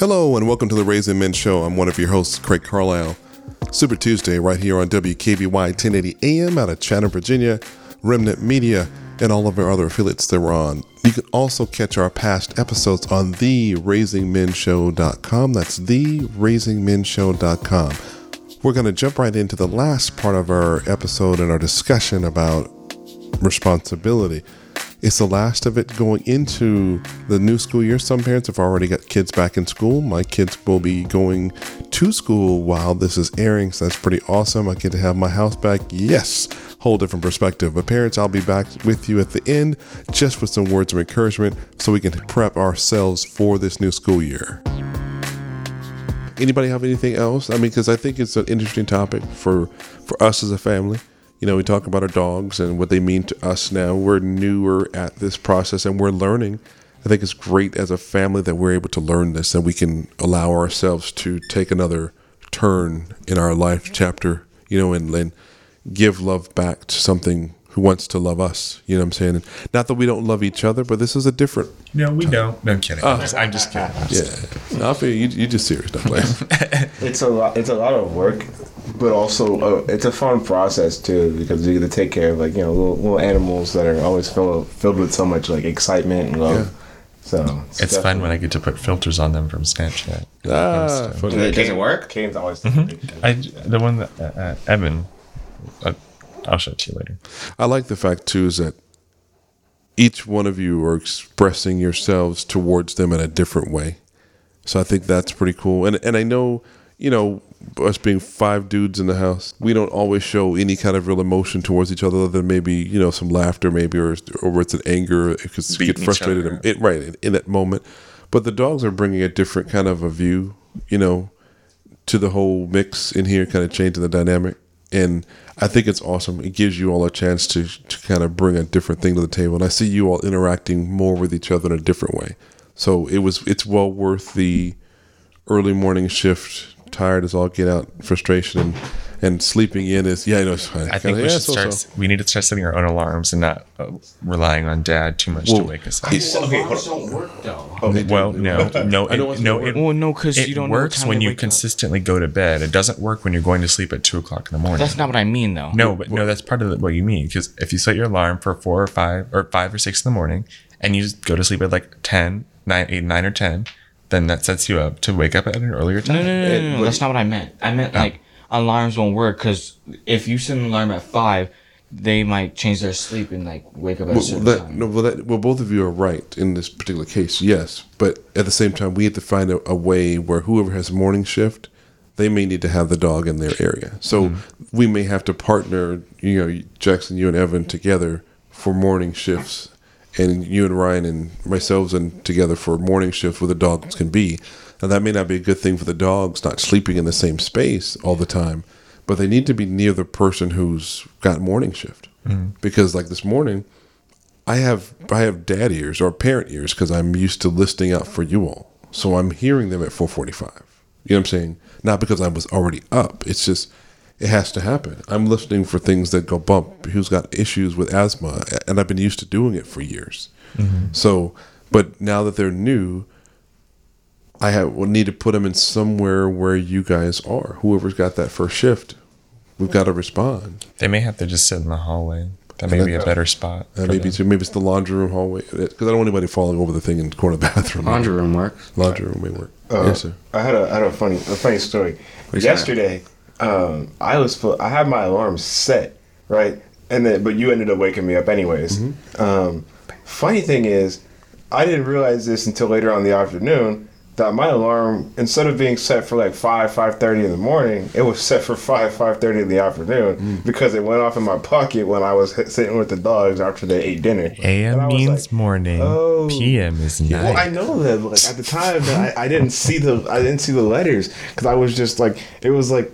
Hello and welcome to the Raising Men Show. I'm one of your hosts, Craig Carlisle. Super Tuesday, right here on WKBY 1080 AM out of Chatham, Virginia, Remnant Media, and all of our other affiliates that we're on. You can also catch our past episodes on theraisingmenshow.com. That's theraisingmenshow.com. We're going to jump right into the last part of our episode and our discussion about responsibility. It's the last of it going into the new school year. Some parents have already got kids back in school. My kids will be going to school while this is airing, so that's pretty awesome. I get to have my house back. Yes, whole different perspective. But parents, I'll be back with you at the end just with some words of encouragement so we can prep ourselves for this new school year. Anybody have anything else? I mean, because I think it's an interesting topic for for us as a family. You know, we talk about our dogs and what they mean to us now. We're newer at this process and we're learning. I think it's great as a family that we're able to learn this and we can allow ourselves to take another turn in our life chapter, you know, and, and give love back to something who wants to love us. You know what I'm saying? And not that we don't love each other, but this is a different. No, we don't. No, I'm kidding. I'm, just, I'm just kidding. Yeah, no, I feel you. You're just serious, don't play. It's a lot. It's a lot of work, but also uh, it's a fun process too because you get to take care of like you know little, little animals that are always filled filled with so much like excitement and love. Yeah. So It's fun when I get to put filters on them from Snapchat. ah, Does it, does it work? Kane's always. I the one that uh, uh, Evan. Uh, I'll show it to you later. I like the fact too is that each one of you are expressing yourselves towards them in a different way. So I think that's pretty cool. And and I know, you know, us being five dudes in the house, we don't always show any kind of real emotion towards each other other than maybe, you know, some laughter maybe or or it's an anger because you get frustrated in, it, right in, in that moment. But the dogs are bringing a different kind of a view, you know, to the whole mix in here, kind of changing the dynamic. And I think it's awesome. It gives you all a chance to, to kind of bring a different thing to the table. And I see you all interacting more with each other in a different way. So it was it's well worth the early morning shift. Tired as all get out, frustration and and sleeping in is yeah, I know. It's fine. I think Kinda, we yeah, should so-so. We need to start setting our own alarms and not uh, relying on Dad too much to Well, wake us up. Okay, Alarms don't work though. well, no, no, I know it, what's no. It, Well, no, because it you don't know what works time when they you wake up. consistently go to bed. It doesn't work when you're going to sleep at two o'clock in the morning. That's not what I mean, though. No, but no, that's part of the, what you mean. Because if you set your alarm for four or five or five or six in the morning, and you just go to sleep at like 10, 9, 8, 9 or ten, then that sets you up to wake up at an earlier time. No, no, no, no, no, no, That's not what I meant. I meant oh. like alarms won't work because if you set an alarm at five, they might change their sleep and like wake up at a Well, certain that, time. no, well, that, well, both of you are right in this particular case, yes. But at the same time, we have to find a, a way where whoever has morning shift, they may need to have the dog in their area. So mm-hmm. we may have to partner, you know, Jackson, you and Evan together for morning shifts, and you and Ryan and myself and together for morning shift where the dogs can be. Now that may not be a good thing for the dogs not sleeping in the same space all the time, but they need to be near the person who's got morning shift. Mm-hmm. Because like this morning, I have I have dad ears or parent ears because I'm used to listening out for you all. So I'm hearing them at 4:45. You know what I'm saying? Not because I was already up. It's just it has to happen. I'm listening for things that go bump. Who's got issues with asthma, and I've been used to doing it for years. So, but now that they're new, I have will need to put them in somewhere where you guys are. Whoever's got that first shift, we've got to respond. They may have to just sit in the hallway. That may be a better spot. For maybe too, maybe it's the laundry room hallway because I don't want anybody falling over the thing in the corner of the bathroom. Laundry room works. Laundry room may work. Uh, yes, sir. I had a I had a funny a funny story. What's Yesterday, um, I was fu- I had my alarm set right, and then but you ended up waking me up anyways. Mm-hmm. Um, funny thing is, I didn't realize this until later on in the afternoon that my alarm instead of being set for like five five thirty in the morning, it was set for five five thirty in the afternoon Mm. because it went off in my pocket when I was sitting with the dogs after they ate dinner. AM means like, morning. oh. PM is night. well, I know that, but like at the time, I, I didn't see the I didn't see the letters because I was just like it was like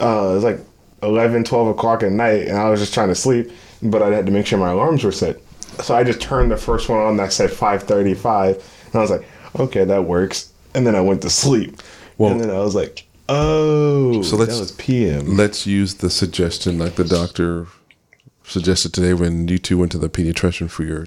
uh it was like 11, 12 o'clock at night, and I was just trying to sleep, but I had to make sure my alarms were set. So I just turned the first one on that said five thirty five, and I was like, okay, that works. And then I went to sleep. Well- and then I was like, oh, So let's- that was PM. Let's use the suggestion like the doctor suggested today when you two went to the pediatrician for your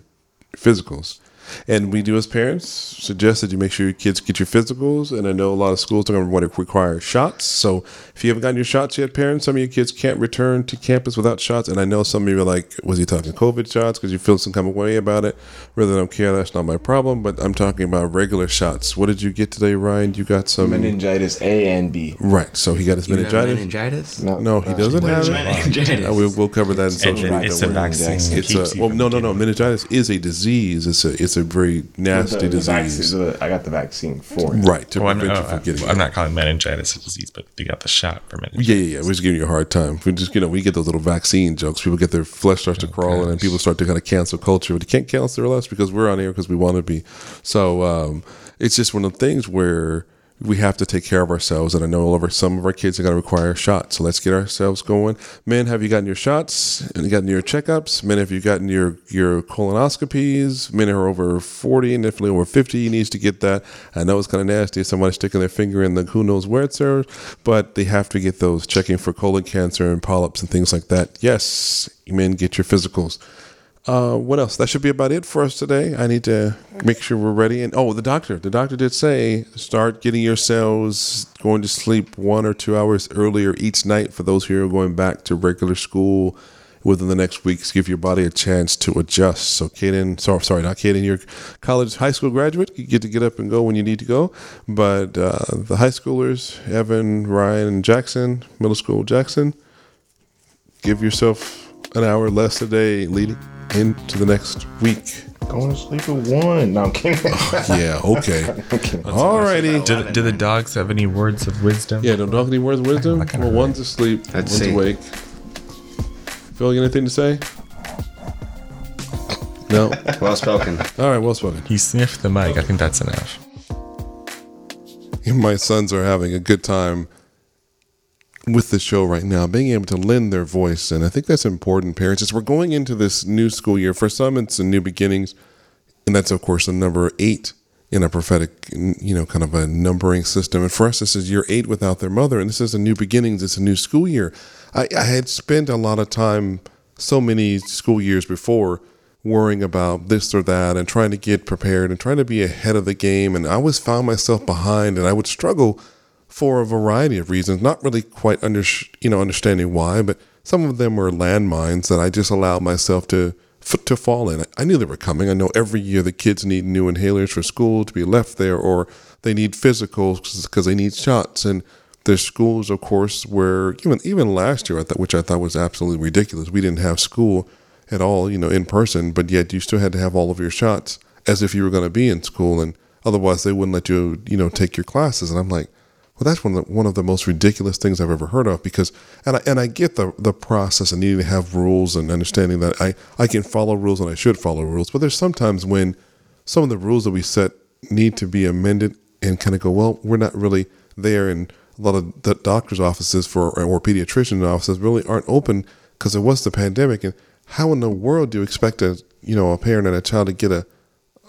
physicals. And we do as parents suggest that you make sure your kids get your physicals. And I know a lot of schools are going to want to require shots. So if you haven't gotten your shots yet, parents, some of your kids can't return to campus without shots. And I know some of you are like, was he talking COVID shots because you feel some kind of way about it? Really don't care. That's not my problem. But I'm talking about regular shots. What did you get today, Ryan? You got some. Meningitis A and B. right. So he got his You have meningitis. meningitis? No, no, he doesn't have it. Meningitis. Uh, we'll, we'll cover that in social media. it's a vaccine. It's a well, no, no, no. Meningitis is a disease. It's a it's a very nasty The- the disease. vaccine- the- I got the vaccine for it. Right to Well, I'm, prevent oh, you from getting. I'm it. not calling meningitis a disease, but you got the shot for meningitis. Yeah, yeah, yeah. We're just giving you a hard time. We just, you know, we get those little vaccine jokes. People get their flesh starts to crawl, and then people start to kind of cancel culture. But you can't cancel us because we're on air because we want to be. So um, it's just one of the things where we have to take care of ourselves. And I know all some of our kids are going to require shots. So let's get ourselves going. Men, have you gotten your shots? And you gotten your checkups? Men, have you gotten your your colonoscopies? Men who are over forty and definitely over fifty needs to get that. I know it's kind of nasty. Somebody sticking their finger in the who knows where it's there, but they have to get those checking for colon cancer and polyps and things like that. Yes, men, get your physicals. Uh, what else? That should be about it for us today. I need to make sure we're ready. And oh, the doctor. The doctor did say start getting yourselves going to sleep one or two hours earlier each night for those who are going back to regular school within the next weeks. Give your body a chance to adjust. So, Kaden, sorry, sorry, not Kaden, you're college, high school graduate. You get to get up and go when you need to go. But uh, the high schoolers, Evan, Ryan, and Jackson, middle school Jackson, give yourself an hour less a day leading into the next week. Going to sleep at one. No, I'm kidding. Yeah, okay. Alrighty. Do, the- do the dogs have any words of wisdom? Yeah, don't talk any words of wisdom. Not gonna Well, hurt. one's asleep, Let's one's see. awake. Phil, you anything to say? No. Well spoken. All right, well spoken. He sniffed the mic. I think that's enough. My sons are having a good time with the show right now, being able to lend their voice, and I think that's important. Parents, as we're going into this new school year, for some it's a new beginnings, and that's of course the number eight in a prophetic, you know, kind of a numbering system. And for us, this is year eight without their mother, and this is a new beginnings. It's a new school year. I, I had spent a lot of time, so many school years before, worrying about this or that and trying to get prepared and trying to be ahead of the game. And I always found myself behind, and I would struggle for a variety of reasons, not really quite under, you know, understanding why, but some of them were landmines that I just allowed myself to to fall in. I knew they were coming. I know every year the kids need new inhalers for school to be left there, or they need physicals because they need shots. And there's schools, of course, where even even last year, I thought, which I thought was absolutely ridiculous. We didn't have school at all, you know, in person, but yet you still had to have all of your shots as if you were going to be in school, and otherwise they wouldn't let you, you know, take your classes. And I'm like, well, that's one of the, one of the most ridiculous things I've ever heard of because, and I, and I get the the process and needing to have rules and understanding that I I can follow rules and I should follow rules, but there's sometimes when some of the rules that we set need to be amended and kind of go, well, we're not really there, and a lot of the doctors' offices for or pediatrician offices really aren't open because it was the pandemic. And how in the world do you expect a you know a parent and a child to get a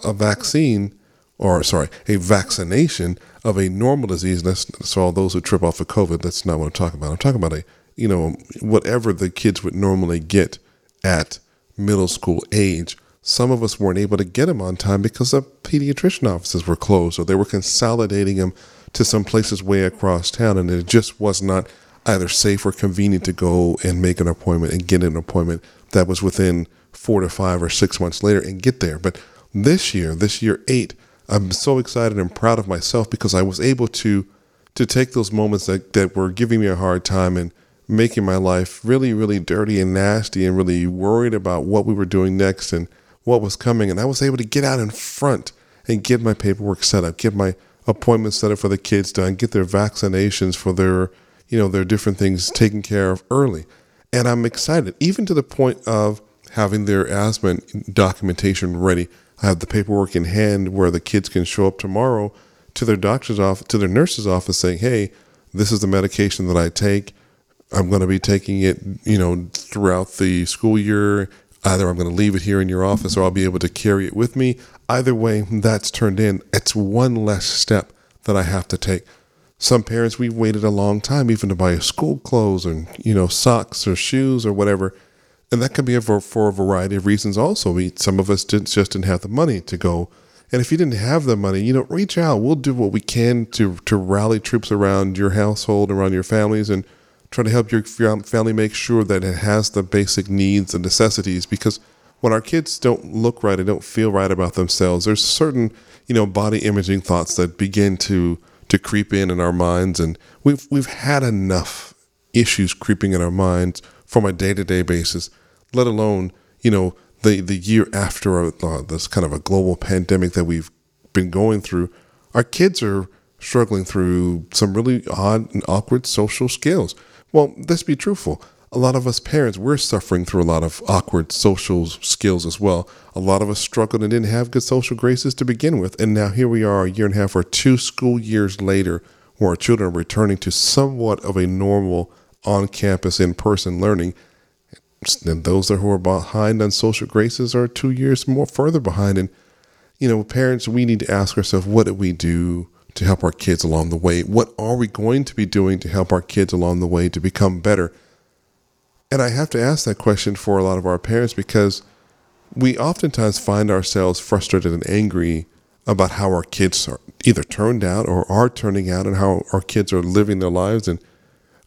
a vaccine or sorry, a vaccination of a normal disease. That's so all those who trip off of COVID. That's not what I'm talking about. I'm talking about a you know whatever the kids would normally get at middle school age. Some of us weren't able to get them on time because the pediatrician offices were closed, or they were consolidating them to some places way across town, and it just was not either safe or convenient to go and make an appointment and get an appointment that was within four to five or six months later and get there. But this year, this year eight, I'm so excited and proud of myself because I was able to to take those moments that, that were giving me a hard time and making my life really, really dirty and nasty and really worried about what we were doing next and what was coming. And I was able to get out in front and get my paperwork set up, get my appointments set up for the kids done, get their vaccinations for their, you know, their different things taken care of early. And I'm excited, even to the point of having their asthma documentation ready. I have the paperwork in hand where the kids can show up tomorrow to their doctor's office, to their nurse's office, saying, "Hey, this is the medication that I take. I'm going to be taking it, you know, throughout the school year. Either I'm going to leave it here in your office, or I'll be able to carry it with me. Either way, that's turned in. It's one less step that I have to take." Some parents we've waited a long time even to buy school clothes and you know socks or shoes or whatever And that can be for a variety of reasons also. We, some of us didn't, just didn't have the money to go. And if you didn't have the money, you know, reach out. We'll do what we can to, to rally troops around your household, around your families, and try to help your family make sure that it has the basic needs and necessities. Because when our kids don't look right and don't feel right about themselves, there's certain, you know, body imaging thoughts that begin to to creep in in our minds, and we've we've had enough issues creeping in our minds from a day to day basis, let alone you know the the year after uh, this kind of a global pandemic that we've been going through. Our kids are struggling through some really odd and awkward social skills. Well, let's be truthful a lot of us parents, we're suffering through a lot of awkward social skills as well. A lot of us struggled and didn't have good social graces to begin with. And now here we are a year and a half or two school years later where our children are returning to somewhat of a normal on campus, in person learning. And those that who are behind on social graces are two years more further behind. And, you know, parents, we need to ask ourselves, what did we do to help our kids along the way? What are we going to be doing to help our kids along the way to become better? And I have to ask that question for a lot of our parents because we oftentimes find ourselves frustrated and angry about how our kids are either turned out or are turning out and how our kids are living their lives. And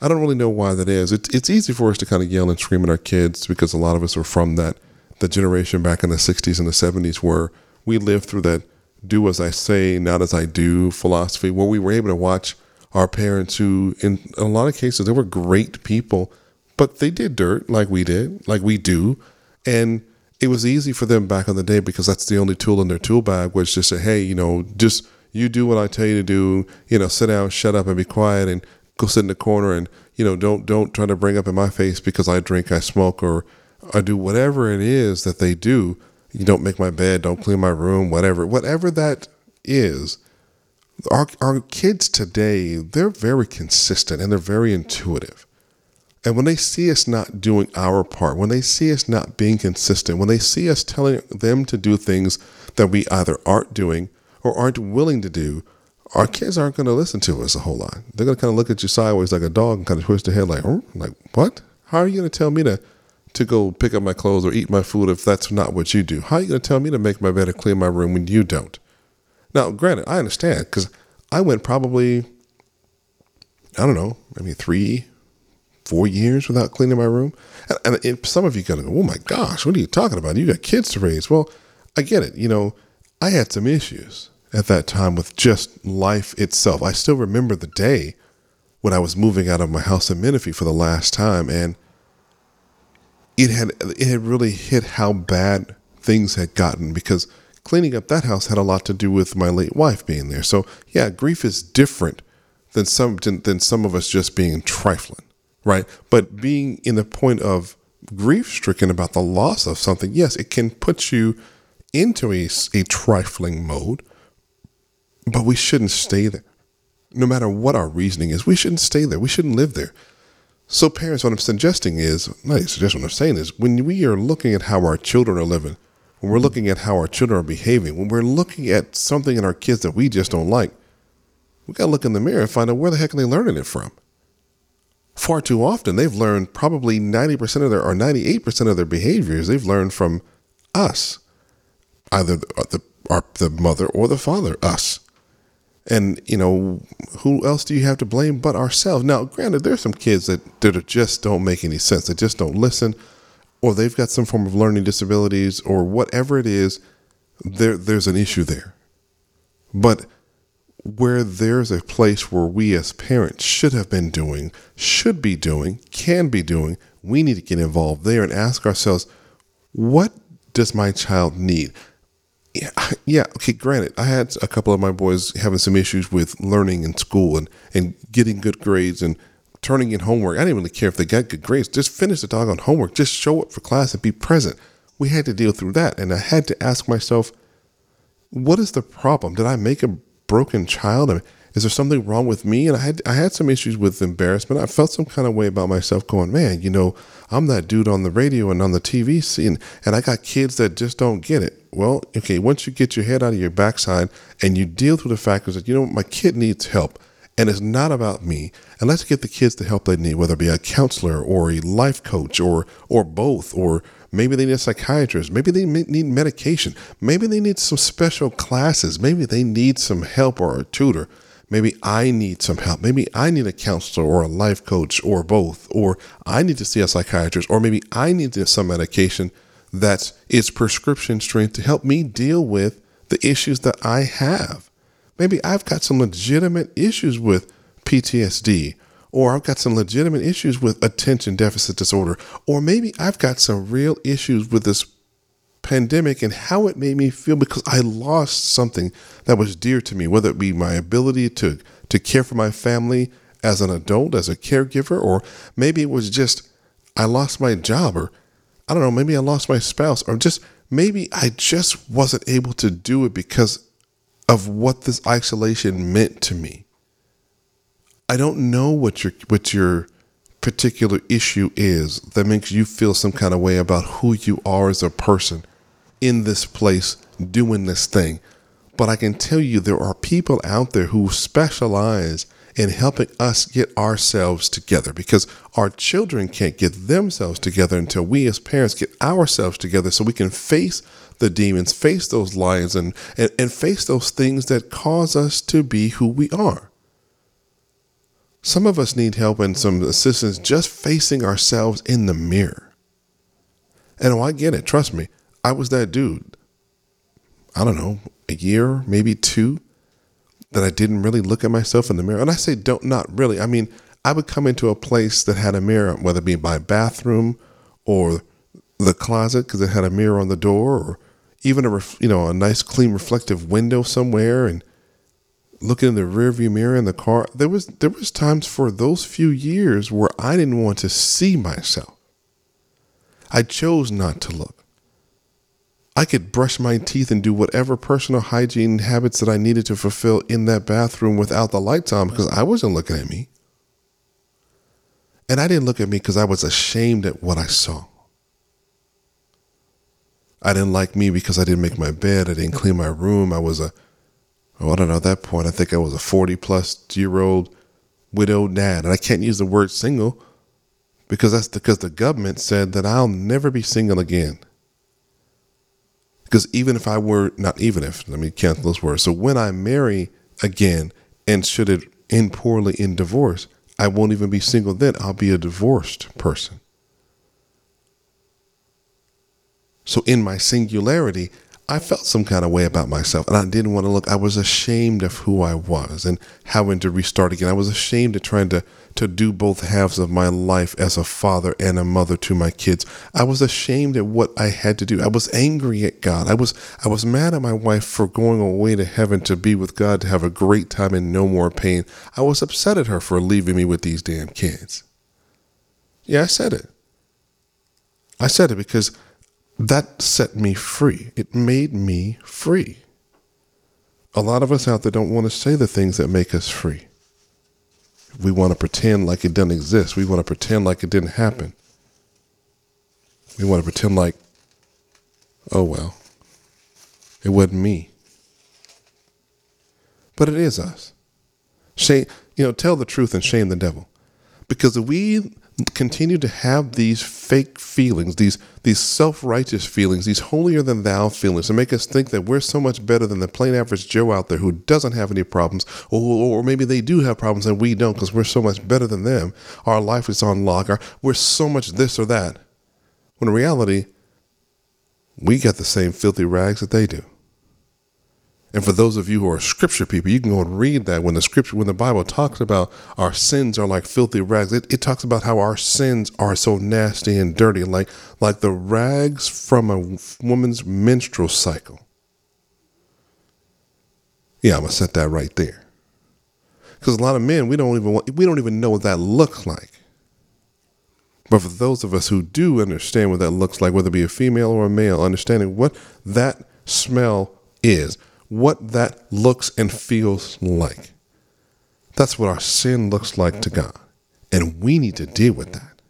I don't really know why that is. It's, it's easy for us to kind of yell and scream at our kids because a lot of us are from that, the generation back in the 60s and the 70s where we lived through that do as I say, not as I do philosophy, where we were able to watch our parents who, in a lot of cases, they were great people but they did dirt like we did, like we do. And it was easy for them back in the day because that's the only tool in their tool bag was just say, hey, you know, just you do what I tell you to do, you know, sit down, shut up and be quiet and go sit in the corner and, you know, don't don't try to bring up in my face because I drink, I smoke or I do whatever it is that they do. You don't make my bed, don't clean my room, whatever. Whatever that is. Our our kids today, they're very consistent and they're very intuitive. And when they see us not doing our part, when they see us not being consistent, when they see us telling them to do things that we either aren't doing or aren't willing to do, our kids aren't going to listen to us a whole lot. They're going to kind of look at you sideways like a dog and kind of twist their head like, oh, like what? How are you going to tell me to to go pick up my clothes or eat my food if that's not what you do? How are you going to tell me to make my bed or clean my room when you don't? Now, granted, I understand because I went probably, I don't know, maybe three, four years without cleaning my room. And, and some of you gonna go, oh my gosh, what are you talking about? You got kids to raise. Well, I get it. You know, I had some issues at that time with just life itself. I still remember the day when I was moving out of my house in Menifee for the last time, and it had it had really hit how bad things had gotten because cleaning up that house had a lot to do with my late wife being there. So yeah, grief is different than some than some of us just being trifling right? But being in the point of grief stricken about the loss of something, yes, it can put you into a, a trifling mode, but we shouldn't stay there. No matter what our reasoning is, we shouldn't stay there. We shouldn't live there. So, parents, what I'm suggesting is, not suggesting what I'm saying is, when we are looking at how our children are living, when we're looking at how our children are behaving, when we're looking at something in our kids that we just don't like, we got to look in the mirror and find out where the heck are they learning it from far too often they've learned probably 90% of their or 98% of their behaviors they've learned from us either the, uh, the, our, the mother or the father us and you know who else do you have to blame but ourselves? Now granted there's some kids that, that just don't make any sense. They just don't listen or they've got some form of learning disabilities or whatever it is there there's an issue there. But where there's a place where we as parents should have been doing, should be doing, can be doing, we need to get involved there and ask ourselves, what does my child need? Yeah, yeah, okay, granted, I had a couple of my boys having some issues with learning in school and, and getting good grades and turning in homework. I didn't really care if they got good grades. Just finish the doggone homework. Just show up for class and be present. We had to deal through that. And I had to ask myself, what is the problem? Did I make a broken child? I mean, is there something wrong with me? And I had I had some issues with embarrassment. I felt some kind of way about myself, going, man, you know, I'm that dude on the radio and on the TV scene, and I got kids that just don't get it. Well, okay, once you get your head out of your backside and you deal through the factors that you know my kid needs help, and it's not about me. And let's get the kids the help they need, whether it be a counselor or a life coach or or both, or maybe they need a psychiatrist, maybe they need medication, maybe they need some special classes, maybe they need some help or a tutor. Maybe I need some help. Maybe I need a counselor or a life coach or both. Or I need to see a psychiatrist. Or maybe I need some medication that's its prescription strength to help me deal with the issues that I have. Maybe I've got some legitimate issues with PTSD, or I've got some legitimate issues with attention deficit disorder, or maybe I've got some real issues with this pandemic and how it made me feel because I lost something that was dear to me, whether it be my ability to, to care for my family as an adult, as a caregiver, or maybe it was just I lost my job, or I don't know, maybe I lost my spouse, or just maybe I just wasn't able to do it because of what this isolation meant to me. I don't know what your what your particular issue is that makes you feel some kind of way about who you are as a person in this place doing this thing. But I can tell you there are people out there who specialize in helping us get ourselves together because our children can't get themselves together until we as parents get ourselves together so we can face the demons, face those lions, and, and, and face those things that cause us to be who we are. Some of us need help and some assistance just facing ourselves in the mirror. And oh, I get it. Trust me. I was that dude. I don't know, a year, maybe two, that I didn't really look at myself in the mirror. And I say don't not really. I mean, I would come into a place that had a mirror, whether it be my bathroom or the closet because it had a mirror on the door, or even a ref, you know a nice clean reflective window somewhere, and looking in the rearview mirror in the car. There was there was times for those few years where I didn't want to see myself. I chose not to look. I could brush my teeth and do whatever personal hygiene habits that I needed to fulfill in that bathroom without the lights on because I wasn't looking at me. And I didn't look at me because I was ashamed at what I saw. I didn't like me because I didn't make my bed. I didn't clean my room. I was a, oh, I don't know, at that point, I think I was a 40 plus year old widowed dad. And I can't use the word single because that's because the government said that I'll never be single again. Because even if I were, not even if, let me cancel those words. So when I marry again and should it end poorly in divorce, I won't even be single then. I'll be a divorced person. So in my singularity, I felt some kind of way about myself and I didn't want to look. I was ashamed of who I was and having to restart again. I was ashamed of trying to, to do both halves of my life as a father and a mother to my kids. I was ashamed at what I had to do. I was angry at God. I was I was mad at my wife for going away to heaven to be with God to have a great time and no more pain. I was upset at her for leaving me with these damn kids. Yeah, I said it. I said it because that set me free. It made me free. A lot of us out there don't want to say the things that make us free. We want to pretend like it doesn't exist. We want to pretend like it didn't happen. We want to pretend like, oh well, it wasn't me. But it is us. Shame, you know, tell the truth and shame the devil. Because if we continue to have these fake feelings, these these self-righteous feelings, these holier than thou feelings, and make us think that we're so much better than the plain average Joe out there who doesn't have any problems, or, or maybe they do have problems and we don't because we're so much better than them. Our life is on lock. Our, we're so much this or that. When in reality, we got the same filthy rags that they do. And for those of you who are scripture people, you can go and read that when the scripture, when the Bible talks about our sins are like filthy rags, it, it talks about how our sins are so nasty and dirty, like like the rags from a woman's menstrual cycle. Yeah, I'm gonna set that right there. Because a lot of men, we don't even want, we don't even know what that looks like. But for those of us who do understand what that looks like, whether it be a female or a male, understanding what that smell is, what that looks and feels like. That's what our sin looks like to God. And we need to deal with that.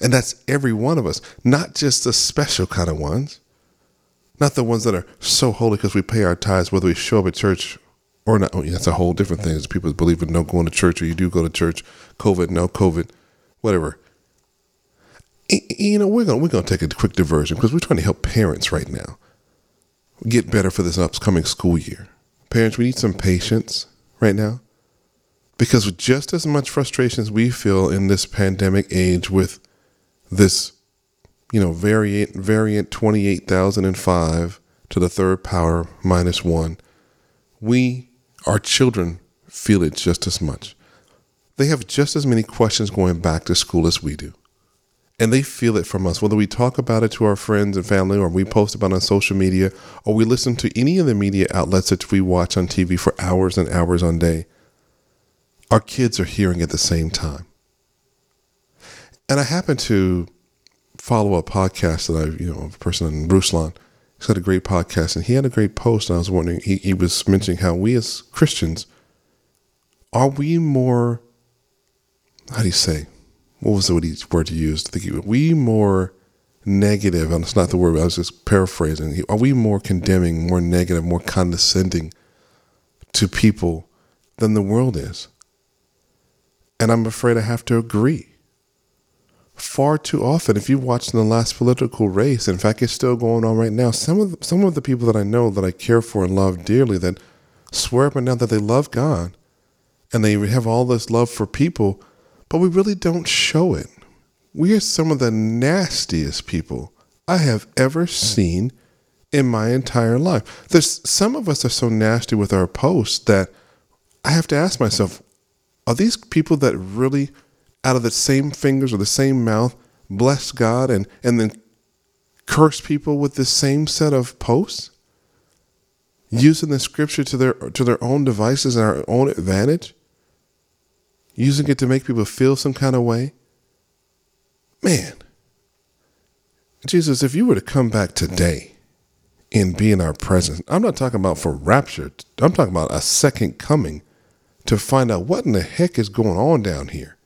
And that's every one of us, not just the special kind of ones, not the ones that are so holy because we pay our tithes, whether we show up at church or not. oh, That's a whole different thing. It's people that believe in no going to church, or you do go to church. COVID, no COVID, whatever. You know, we're gonna we're gonna take a quick diversion because we're trying to help parents right now get better for this upcoming school year. Parents, we need some patience right now because with just as much frustration as we feel in this pandemic age with this, you know, variant variant twenty eight thousand and five to the third power minus one, we our children feel it just as much. They have just as many questions going back to school as we do. And they feel it from us, whether we talk about it to our friends and family, or we post about it on social media, or we listen to any of the media outlets that we watch on TV for hours and hours on day. Our kids are hearing at the same time. And I happen to follow a podcast that I, you know, a person in Ruslan. He's got a great podcast, and he had a great post. And I was wondering, he, he was mentioning how we as Christians are we more, how do you say, what was the word he- used? I think he, we more negative, and it's not the word, I was just paraphrasing. Are we more condemning, more negative, more condescending to people than the world is? And I'm afraid I have to agree. Far too often, if you watch the last political race, in fact, it's still going on right now. Some of the, some of the people that I know that I care for and love dearly that swear up and down that they love God and they have all this love for people, but we really don't show it. We are some of the nastiest people I have ever seen in my entire life. There's some of us are so nasty with our posts that I have to ask myself, are these people that really out of the same fingers or the same mouth bless God and, and then curse people with the same set of posts? Using the scripture to their to their own devices and our own advantage? Using it to make people feel some kind of way? Man. Jesus, if you were to come back today and be in our presence, I'm not talking about for rapture. I'm talking about a second coming to find out what in the heck is going on down here.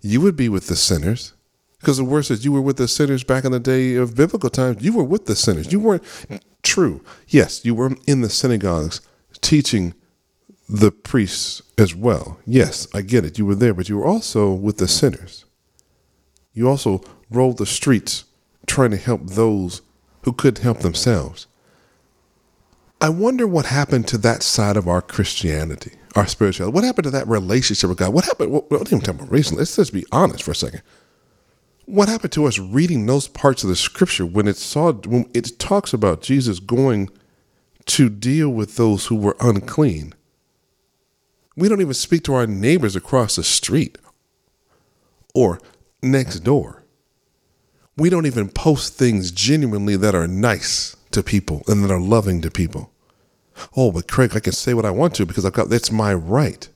You would be with the sinners. Because the word says you were with the sinners back in the day of biblical times. You were with the sinners. You weren't true. Yes, you were in the synagogues teaching the priests as well. Yes, I get it. You were there, but you were also with the sinners. You also rolled the streets trying to help those who couldn't help themselves. I wonder what happened to that side of our Christianity, our spirituality. What happened to that relationship with God? What happened? Well, don't even talk about recently. Let's just be honest for a second. What happened to us reading those parts of the scripture when it saw when it talks about Jesus going to deal with those who were unclean? We don't even speak to our neighbors across the street or next door. We don't even post things genuinely that are nice to people and that are loving to people. Oh, but Craig, I can say what I want to because I've got that's my right.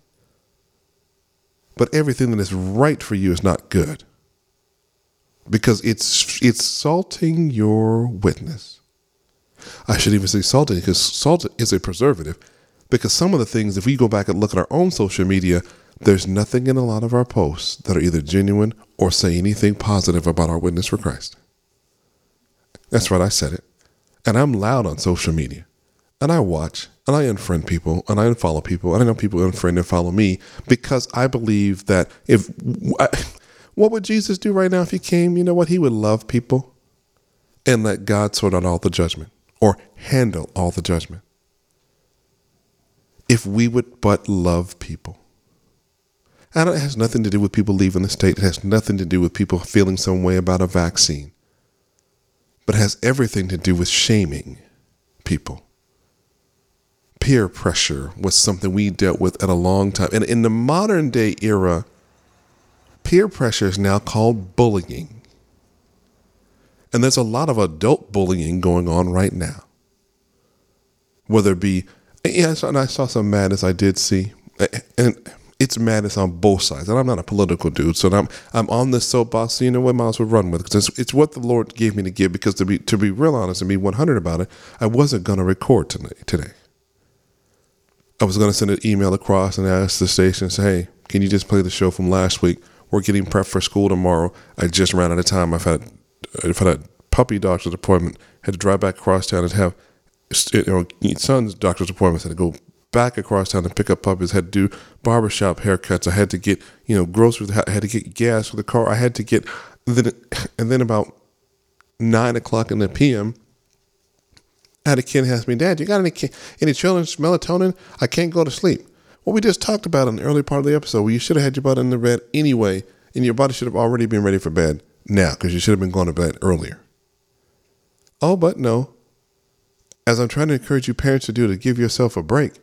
But everything that is right for you is not good. Because it's it's salting your witness. I should even say salting because salt is a preservative. Because some of the things, if we go back and look at our own social media, there's nothing in a lot of our posts that are either genuine or say anything positive about our witness for Christ. That's right, I said it. And I'm loud on social media. And I watch and I unfriend people and I unfollow people and I know people unfriend and follow me because I believe that if what would Jesus do right now if he came? You know what? He would love people and let God sort out all the judgment or handle all the judgment. If we would but love people. And it has nothing to do with people leaving the state. It has nothing to do with people feeling some way about a vaccine. But it has everything to do with shaming people. Peer pressure was something we dealt with at a long time. And in the modern day era, peer pressure is now called bullying. And there's a lot of adult bullying going on right now. Whether it be, yes, and I saw some madness I did see. And it's madness on both sides. And I'm not a political dude, so I'm I'm on this soapbox. So you know what? As well run with it because it's, it's what the Lord gave me to give. Because to be to be real honest and be 100 about it, I wasn't gonna record today. Today, I was gonna send an email across and ask the station, say, "Hey, can you just play the show from last week? We're getting prep for school tomorrow. I just ran out of time. I've had I've had a puppy doctor's appointment. Had to drive back across town and have you know son's doctor's appointment. Had to go back across town to pick up puppies. I Had to do barbershop haircuts. I had to get you know groceries. I had to get gas for the car. I had to get then and then about nine o'clock in the p.m. I had a kid ask me, Dad, you got any any children's melatonin? I can't go to sleep. What we just talked about in the early part of the episode, you should have had your butt in the bed anyway, and your body should have already been ready for bed now because you should have been going to bed earlier. Oh, but no. As I'm trying to encourage you parents to do to give yourself a break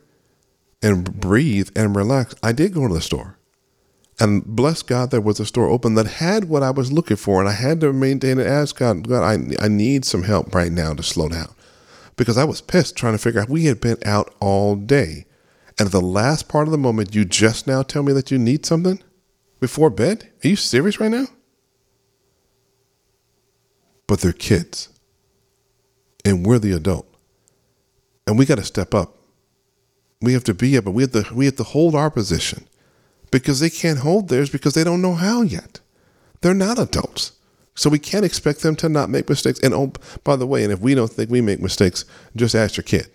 and breathe and relax, I did go to the store. And bless God, there was a store open that had what I was looking for, and I had to maintain and ask God, God, I, I need some help right now to slow down. Because I was pissed trying to figure out we had been out all day. And at the last part of the moment, you just now tell me that you need something before bed? Are you serious right now? But they're kids. And we're the adult. And we got to step up. We have to be up, but we have to we have to hold our position because they can't hold theirs because they don't know how yet. They're not adults. So we can't expect them to not make mistakes. And oh, by the way, and if we don't think we make mistakes, just ask your kid.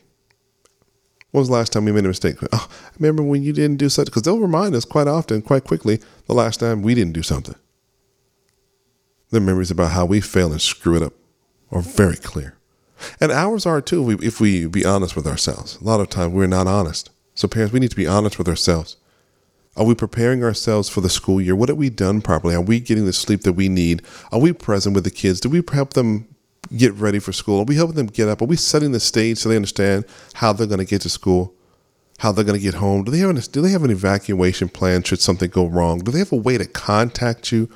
When was the last time we made a mistake? Oh, I remember when you didn't do something? Because they'll remind us quite often, quite quickly, the last time we didn't do something. The memories about how we fail and screw it up are very clear. And ours are too, if we be honest with ourselves. A lot of times we're not honest. So, parents, we need to be honest with ourselves. Are we preparing ourselves for the school year? What have we done properly? Are we getting the sleep that we need? Are we present with the kids? Do we help them get ready for school? Are we helping them get up? Are we setting the stage so they understand how they're going to get to school? How they're going to get home? Do they have an, do they have an evacuation plan should something go wrong? Do they have a way to contact you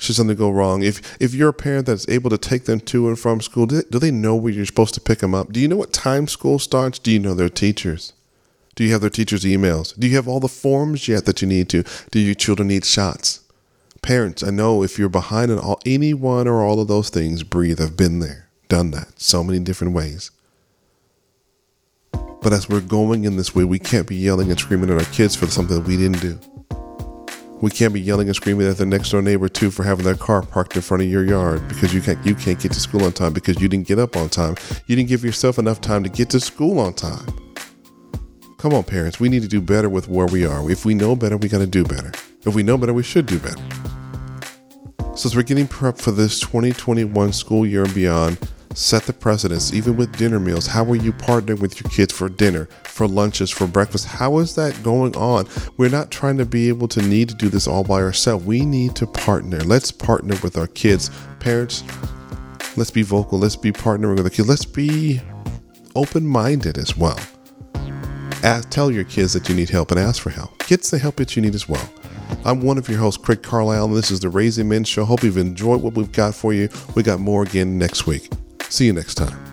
should something go wrong? If if you're a parent that's able to take them to and from school, do they, do they know where you're supposed to pick them up? Do you know what time school starts? Do you know their teachers? Do you have their teachers' emails? Do you have all the forms yet that you need to? Do your children need shots? Parents, I know if you're behind on all, any one or all of those things, breathe. I've been there, done that so many different ways. But as we're going in this way, we can't be yelling and screaming at our kids for something that we didn't do. We can't be yelling and screaming at the next door neighbor too for having their car parked in front of your yard because you can't you can't get to school on time because you didn't get up on time. You didn't give yourself enough time to get to school on time. Come on, parents. We need to do better with where we are. If we know better, we got to do better. If we know better, we should do better. So, as we're getting prepped for this 2021 school year and beyond, set the precedence, even with dinner meals. How are you partnering with your kids for dinner, for lunches, for breakfast? How is that going on? We're not trying to be able to need to do this all by ourselves. We need to partner. Let's partner with our kids. Parents, let's be vocal. Let's be partnering with the kids. Let's be open minded as well. Ask, tell your kids that you need help and ask for help. Get the help that you need as well. I'm one of your hosts, Craig Carlisle, and this is the Raising Men Show. Hope you've enjoyed what we've got for you. We got more again next week. See you next time.